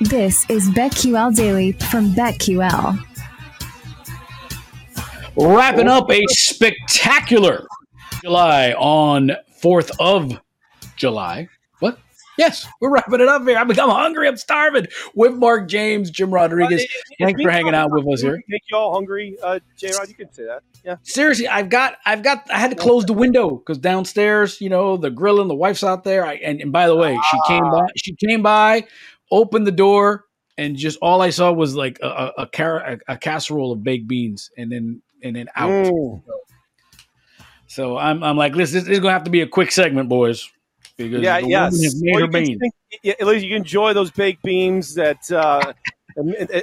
This is BetQL Daily from BetQL. Wrapping up a spectacular July on 4th of July. Yes, we're wrapping it up here. I'm, I'm hungry. I'm starving. With Marc James, Jim Rodriguez. Thanks for hanging out with us here. Make you all hungry, uh, J. Rod. You can say that. Yeah. Seriously, I've got, I've got, I had to close the window because downstairs, you know, the grill and the wife's out there. I, and, and by the way, she came by, she came by, opened the door, and just all I saw was like a a, a, car- a, a casserole of baked beans, and then and then out. Mm. So I'm, I'm like, this, this is gonna have to be a quick segment, boys. Because Yeah, yes. woman has made Or her you can think- yeah, at least you can enjoy those baked beans that uh,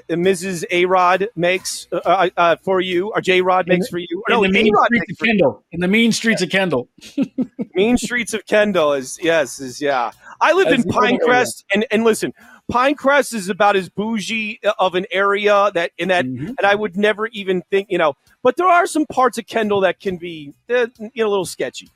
Mrs. A Rod makes uh, uh, uh, for you, or J Rod makes for you. in No, the mean A-Rod streets of. Kendall. In the mean streets of Kendall. Mean Streets of Kendall is yes, is yeah. I live in That's other Pinecrest, and and listen, Pinecrest is about as bougie of an area that in that, Mhm. and I would never even think, you know. But there are some parts of Kendall that can be, uh, you know, a little sketchy.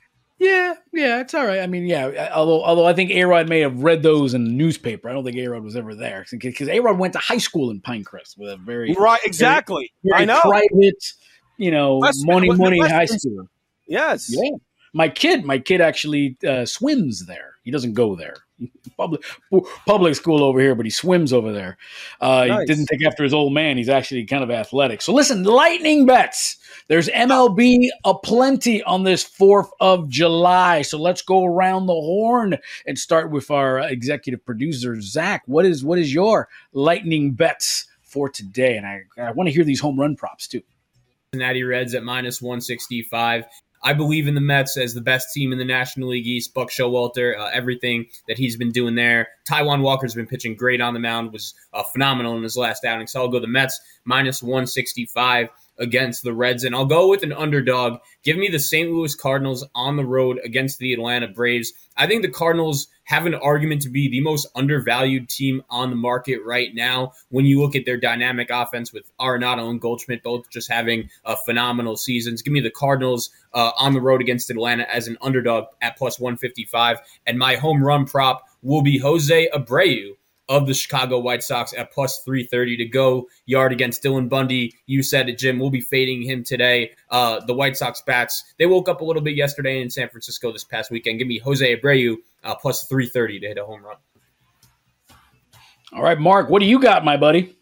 Yeah, yeah, it's all right. I mean, yeah. Although, although I think A Rod may have read those in the newspaper. I don't think A Rod was ever there because A Rod went to high school in Pinecrest with a very, Right, exactly. very I know. private, you know, Westman- money, money high school. Yes. Yeah. My kid, my kid actually uh, swims there. He doesn't go there. Public public school over here, but he swims over there. Uh, Nice. He didn't take after his old man. He's actually kind of athletic. So listen, lightning bets. There's MLB aplenty on this 4th of July. So let's go around the horn and start with our executive producer, Zach. What is what is your lightning bets for today? And I, I want to hear these home run props too. Cincinnati Reds at minus 165. I believe in the Mets as the best team in the National League East. Buck Showalter, uh, everything that he's been doing there. Taijuan Walker's been pitching great on the mound, was uh, phenomenal in his last outing. So I'll go the Mets minus 165 against the Reds, and I'll go with an underdog. Give me the St. Louis Cardinals on the road against the Atlanta Braves. I think the Cardinals have an argument to be the most undervalued team on the market right now. When you look at their dynamic offense with Arenado and Goldschmidt both just having uh, phenomenal seasons, give me the Cardinals uh, on the road against Atlanta as an underdog at plus 155. And my home run prop will be Jose Abreu of the Chicago White Sox at plus 330 to go yard against Dylan Bundy. You said it, Jim. We'll be fading him today. Uh, the White Sox bats, they woke up a little bit yesterday in San Francisco this past weekend. Give me Jose Abreu uh, plus 330 to hit a home run. All right, Marc, what do you got, my buddy?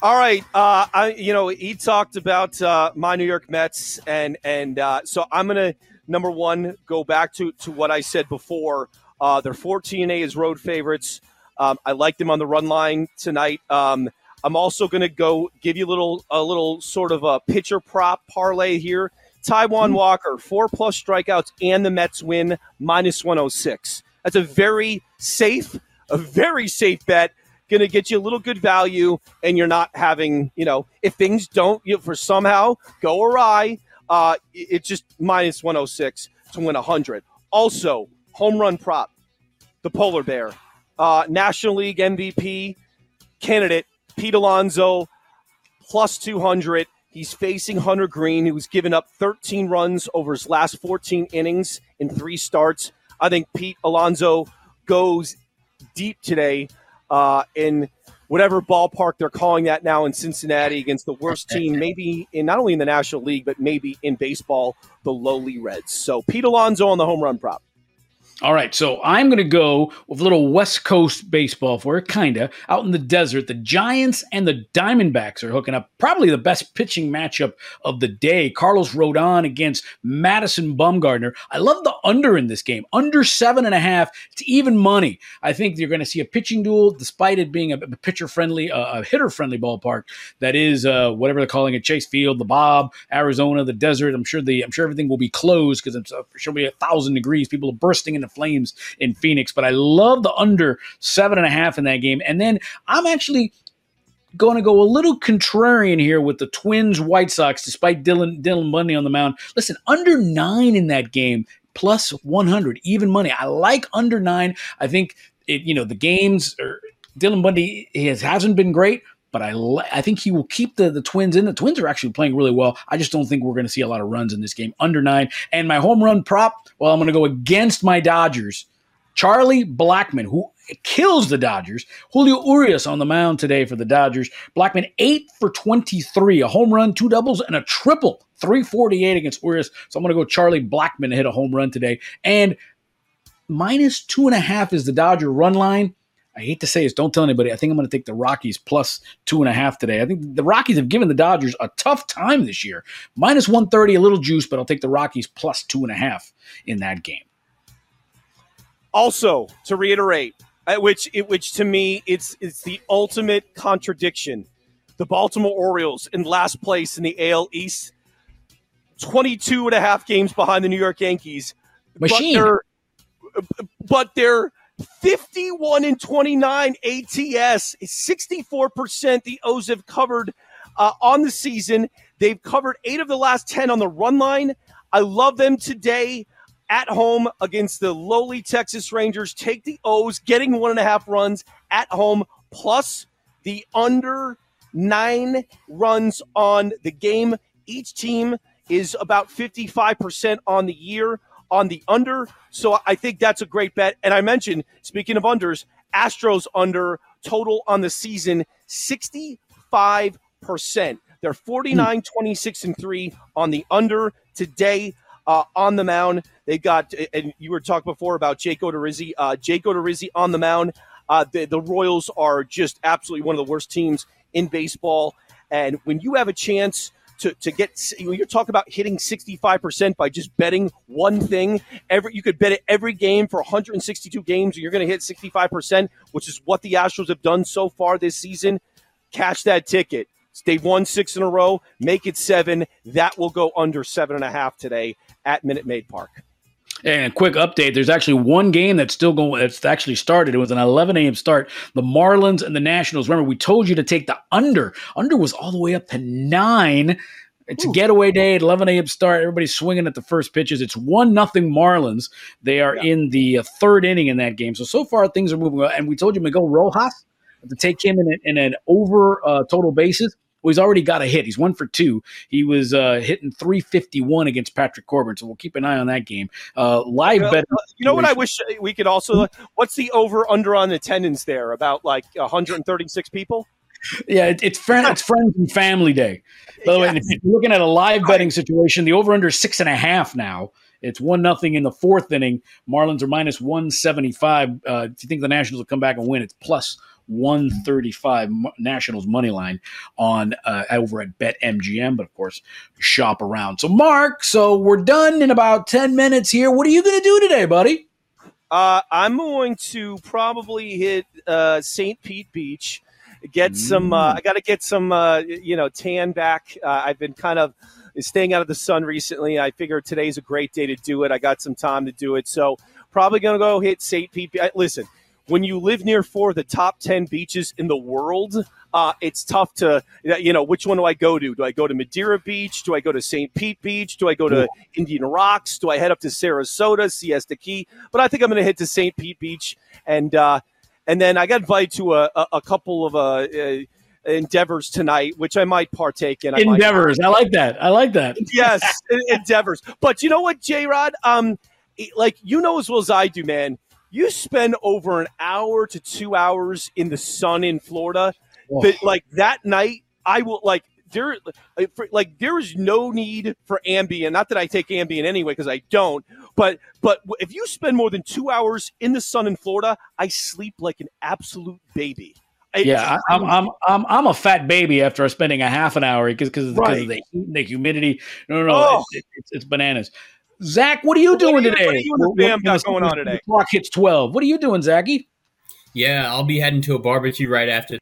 All right. Uh, I, you know, he talked about uh, my New York Mets, and and uh, so I'm gonna number one go back to to what I said before. Uh, they're 14 A as road favorites. Um, I like him on the run line tonight. Um, I'm also gonna go give you a little a little sort of a pitcher prop parlay here. Taijuan Walker, four plus strikeouts, and the Mets win minus 106. That's a very safe, a very safe bet going to get you a little good value, and you're not having, you know, if things don't, you for somehow go awry, uh, it's just minus 106 to win 100. Also, home run prop, the polar bear, uh, National League MVP candidate Pete Alonso, plus 200. He's facing Hunter Greene, who's given up 13 runs over his last 14 innings in three starts. I think Pete Alonso goes deep today uh, in whatever ballpark they're calling that now in Cincinnati against the worst team, maybe in not only in the National League, but maybe in baseball, the lowly Reds. So Pete Alonso on the home run prop. All right, so I'm going to go with a little West Coast baseball for it, kind of. Out in the desert, the Giants and the Diamondbacks are hooking up. Probably the best pitching matchup of the day. Carlos Rodon against Madison Bumgarner. I love the under in this game. Under seven and a half. It's even money. I think you're going to see a pitching duel, despite it being a, pitcher friendly, uh, a hitter friendly ballpark. That is uh, whatever they're calling it, Chase Field, the Bob, Arizona, the desert. I'm sure the I'm sure everything will be closed because it's uh, sure be a thousand degrees. People are bursting into flames in Phoenix. But I love the under seven and a half in that game. And then I'm actually going to go a little contrarian here with the Twins White Sox, despite Dylan Dylan Bundy on the mound. Listen, under nine in that game, plus 100, even money. I like under nine. I think it, you know the games. Are, Dylan Bundy has hasn't been great, but I I think he will keep the, the Twins in. The Twins are actually playing really well. I just don't think we're going to see a lot of runs in this game. Under nine. And my home run prop, well, I'm going to go against my Dodgers. Charlie Blackmon, who kills the Dodgers. Julio Urias on the mound today for the Dodgers. Blackmon, 8 for 23, a home run, two doubles, and a triple. 348 against Urias. So I'm going to go Charlie Blackmon to hit a home run today. And minus two and a half is the Dodger run line. I hate to say this, don't tell anybody. I think I'm going to take the Rockies plus two and a half today. I think the Rockies have given the Dodgers a tough time this year. Minus 130, a little juice, but I'll take the Rockies plus two and a half in that game. Also, to reiterate, uh, which which to me it's it's the ultimate contradiction. The Baltimore Orioles in last place in the AL East, 22 and a half games behind the New York Yankees. Machine. But they're, but they're 51 and 29 ATS, 64% the O's have covered uh, on the season. They've covered eight of the last 10 on the run line. I love them today at home against the lowly Texas Rangers. Take the O's, getting one and a half runs at home, plus the under nine runs on the game. Each team is about 55% on the year on the under. So I think that's a great bet. And I mentioned, speaking of unders, Astros under total on the season 65%. They're 49, 26, and 3 on the under today. Uh, on the mound, they got, and you were talking before about Jake Odorizzi. Uh, Jake Odorizzi on the mound. Uh, the, the Royals are just absolutely one of the worst teams in baseball. And when you have a chance to, to get you're talking about hitting 65% by just betting one thing every you could bet it every game for 162 games and you're going to hit 65% which is what the astros have done so far this season. Cash that ticket. They've won six in a row. Make it seven. That will go under seven and a half today at minute maid park and a quick update: There's actually one game that's still going. That's actually started. It was an 11 a.m. start. The Marlins and the Nationals. Remember, we told you to take the under. Under was all the way up to nine. It's Ooh. a getaway day at 11 a.m. start. Everybody's swinging at the first pitches. It's one nothing Marlins. They are yeah. in the uh, third inning in that game. So so far things are moving. Well. And we told you Miguel Rojas to take him in, a, in an over uh, total bases. Well, he's already got a hit. He's one for two. He was uh, hitting 351 against Patrick Corbin, so we'll keep an eye on that game. Uh, live you know, bet. You know what I wish we could also. What's the over under on attendance there? About like 136 people. Yeah, it, it's friend, it's friends and family day. By the yes. way, if you're looking at a live betting situation, the over under is six and a half now. It's one nothing in the fourth inning. Marlins are minus one seventy five. Uh, if you think the Nationals will come back and win, it's plus 135 Nationals money line on uh, over at BetMGM, but of course, shop around. So, Marc, so we're done in about 10 minutes here. What are you going to do today, buddy? Uh, I'm going to probably hit uh, St. Pete Beach, get mm. some. Uh, I got to get some, uh, you know, tan back. Uh, I've been kind of staying out of the sun recently. I figure today's a great day to do it. I got some time to do it, so probably going to go hit St. Pete. Listen, when you live near four of the top 10 beaches in the world, uh, it's tough to, you know, which one do I go to? Do I go to Madeira Beach? Do I go to St. Pete Beach? Do I go to Indian Rocks? Do I head up to Sarasota, Siesta Key? But I think I'm going to head to St. Pete Beach. And, uh, and then I got invited to a, a, a couple of, uh, uh endeavors tonight, which I might partake in. I endeavors. I like that. I like that. yes, endeavors. But you know what, J Rod? Um, like you know as well as I do, man you spend over an hour to two hours in the sun in Florida. Oh. But like that night, I will like there, like there is no need for Ambien. Not that I take Ambien anyway, because I don't. But but if you spend more than two hours in the sun in Florida, I sleep like an absolute baby. Yeah, I, am I'm I'm I'm a fat baby after spending a half an hour because because Right. of the heat and the humidity. No, no, no, Oh. it's, it's, it's bananas. Zach, what are you What doing do you- today? what do you and the When- fam got going on today? The clock hits twelve. What are you doing, Zachy? Yeah, I'll be heading to a barbecue right after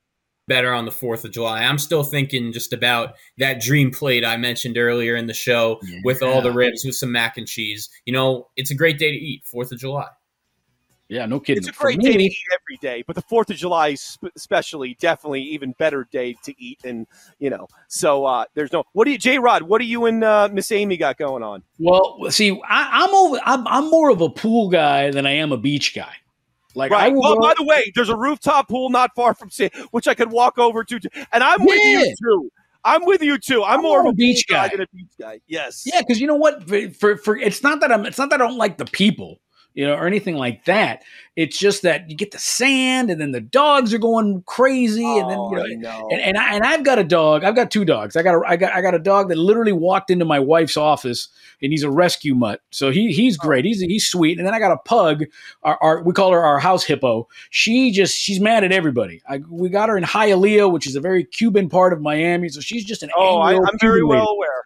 better on the 4th of July. I'm still thinking just about that dream plate I mentioned earlier in the show with all the ribs with some mac and cheese. You know, it's a great day to eat, 4th of July. Yeah, no kidding. It's a great me, day to eat every day, but the Fourth of July, sp- especially, definitely even better day to eat. And you know, so uh, there's no. What do you, J. Rod? What do you and uh, Miss Amy got going on? Well, see, I, I'm over. I'm, I'm more of a pool guy than I am a beach guy. Like Right. will Well, by the way, there's a rooftop pool not far from which I could walk over to, and I'm with you too. I'm with you too. I'm, I'm more of a beach pool guy. than a beach guy. Yes. Yeah, because you know what? For, for for it's not that I'm it's not that I don't like the people, you know, or anything like that. It's just that you get the sand, and then the dogs are going crazy, and then Oh, you know, I know. and, and I and I've got a dog. I've got two dogs. I got a I got I got a dog that literally walked into my wife's office, and he's a rescue mutt. So he he's Oh. great. He's he's sweet. And then I got a pug. Our, our we call her our house hippo. She just she's mad at everybody. I, we got her in Hialeah, which is a very Cuban part of Miami. So she's just an oh, I, I'm very well aware.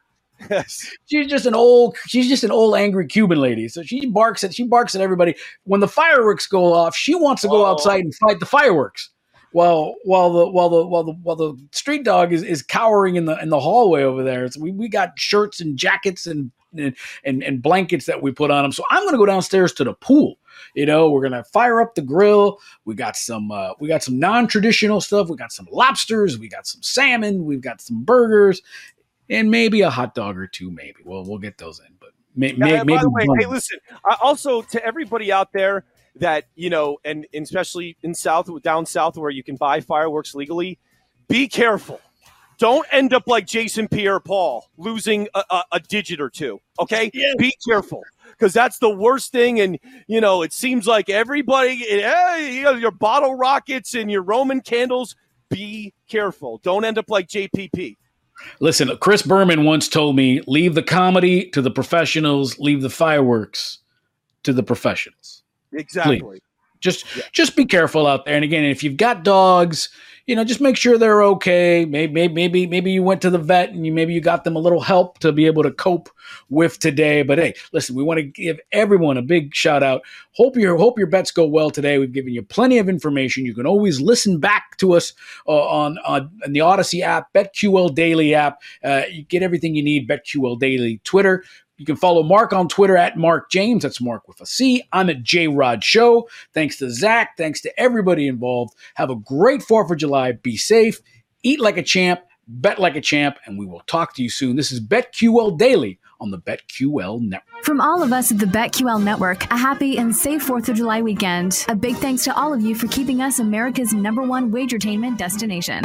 Yes. she's just an old she's just an old angry cuban lady. So she barks at she barks at everybody. When the fireworks go off she wants to go Oh. outside and fight the fireworks while while the while the while the while the street dog is, is cowering in the in the hallway over there. So we, we got shirts and jackets and and, and and blankets that we put on them so i'm gonna go downstairs to the pool. You know we're gonna fire up the grill. We got some uh, we got some non-traditional stuff. We got some lobsters. We got some salmon. We've got some burgers and maybe a hot dog or two. Maybe we'll we'll get those in, but may, Yeah, may, by maybe the way, one. hey, listen. Also, to everybody out there that you know, and, and especially in South, down south, where you can buy fireworks legally, be careful. Don't end up like Jason Pierre-Paul, losing a, a, a digit or two. Okay, Yeah. be careful because that's the worst thing. And you know, it seems like everybody, you know, your bottle rockets and your Roman candles. Be careful. Don't end up like JPP. Listen, Chris Berman once told me, "Leave the comedy to the professionals. Leave the fireworks to the professionals." Exactly. Just just be careful out there. And again, if you've got dogs, you know, just make sure they're okay. Maybe maybe maybe, you went to the vet and you maybe you got them a little help to be able to cope with today. But hey, listen, we want to give everyone a big shout out. Hope your hope your bets go well today. We've given you plenty of information. You can always listen back to us uh, on on in the Odyssey app, BetQL Daily app. Uh, you get everything you need. BetQL Daily Twitter. You can follow Marc on Twitter at Marc James. That's Marc with a C. I'm at J Rod Show. Thanks to Zach. Thanks to everybody involved. Have a great 4th of July. Be safe. Eat like a champ. Bet like a champ. And we will talk to you soon. This is BetQL Daily on the BetQL Network. From all of us at the BetQL Network, a happy and safe 4th of July weekend. A big thanks to all of you for keeping us America's number one wagertainment destination.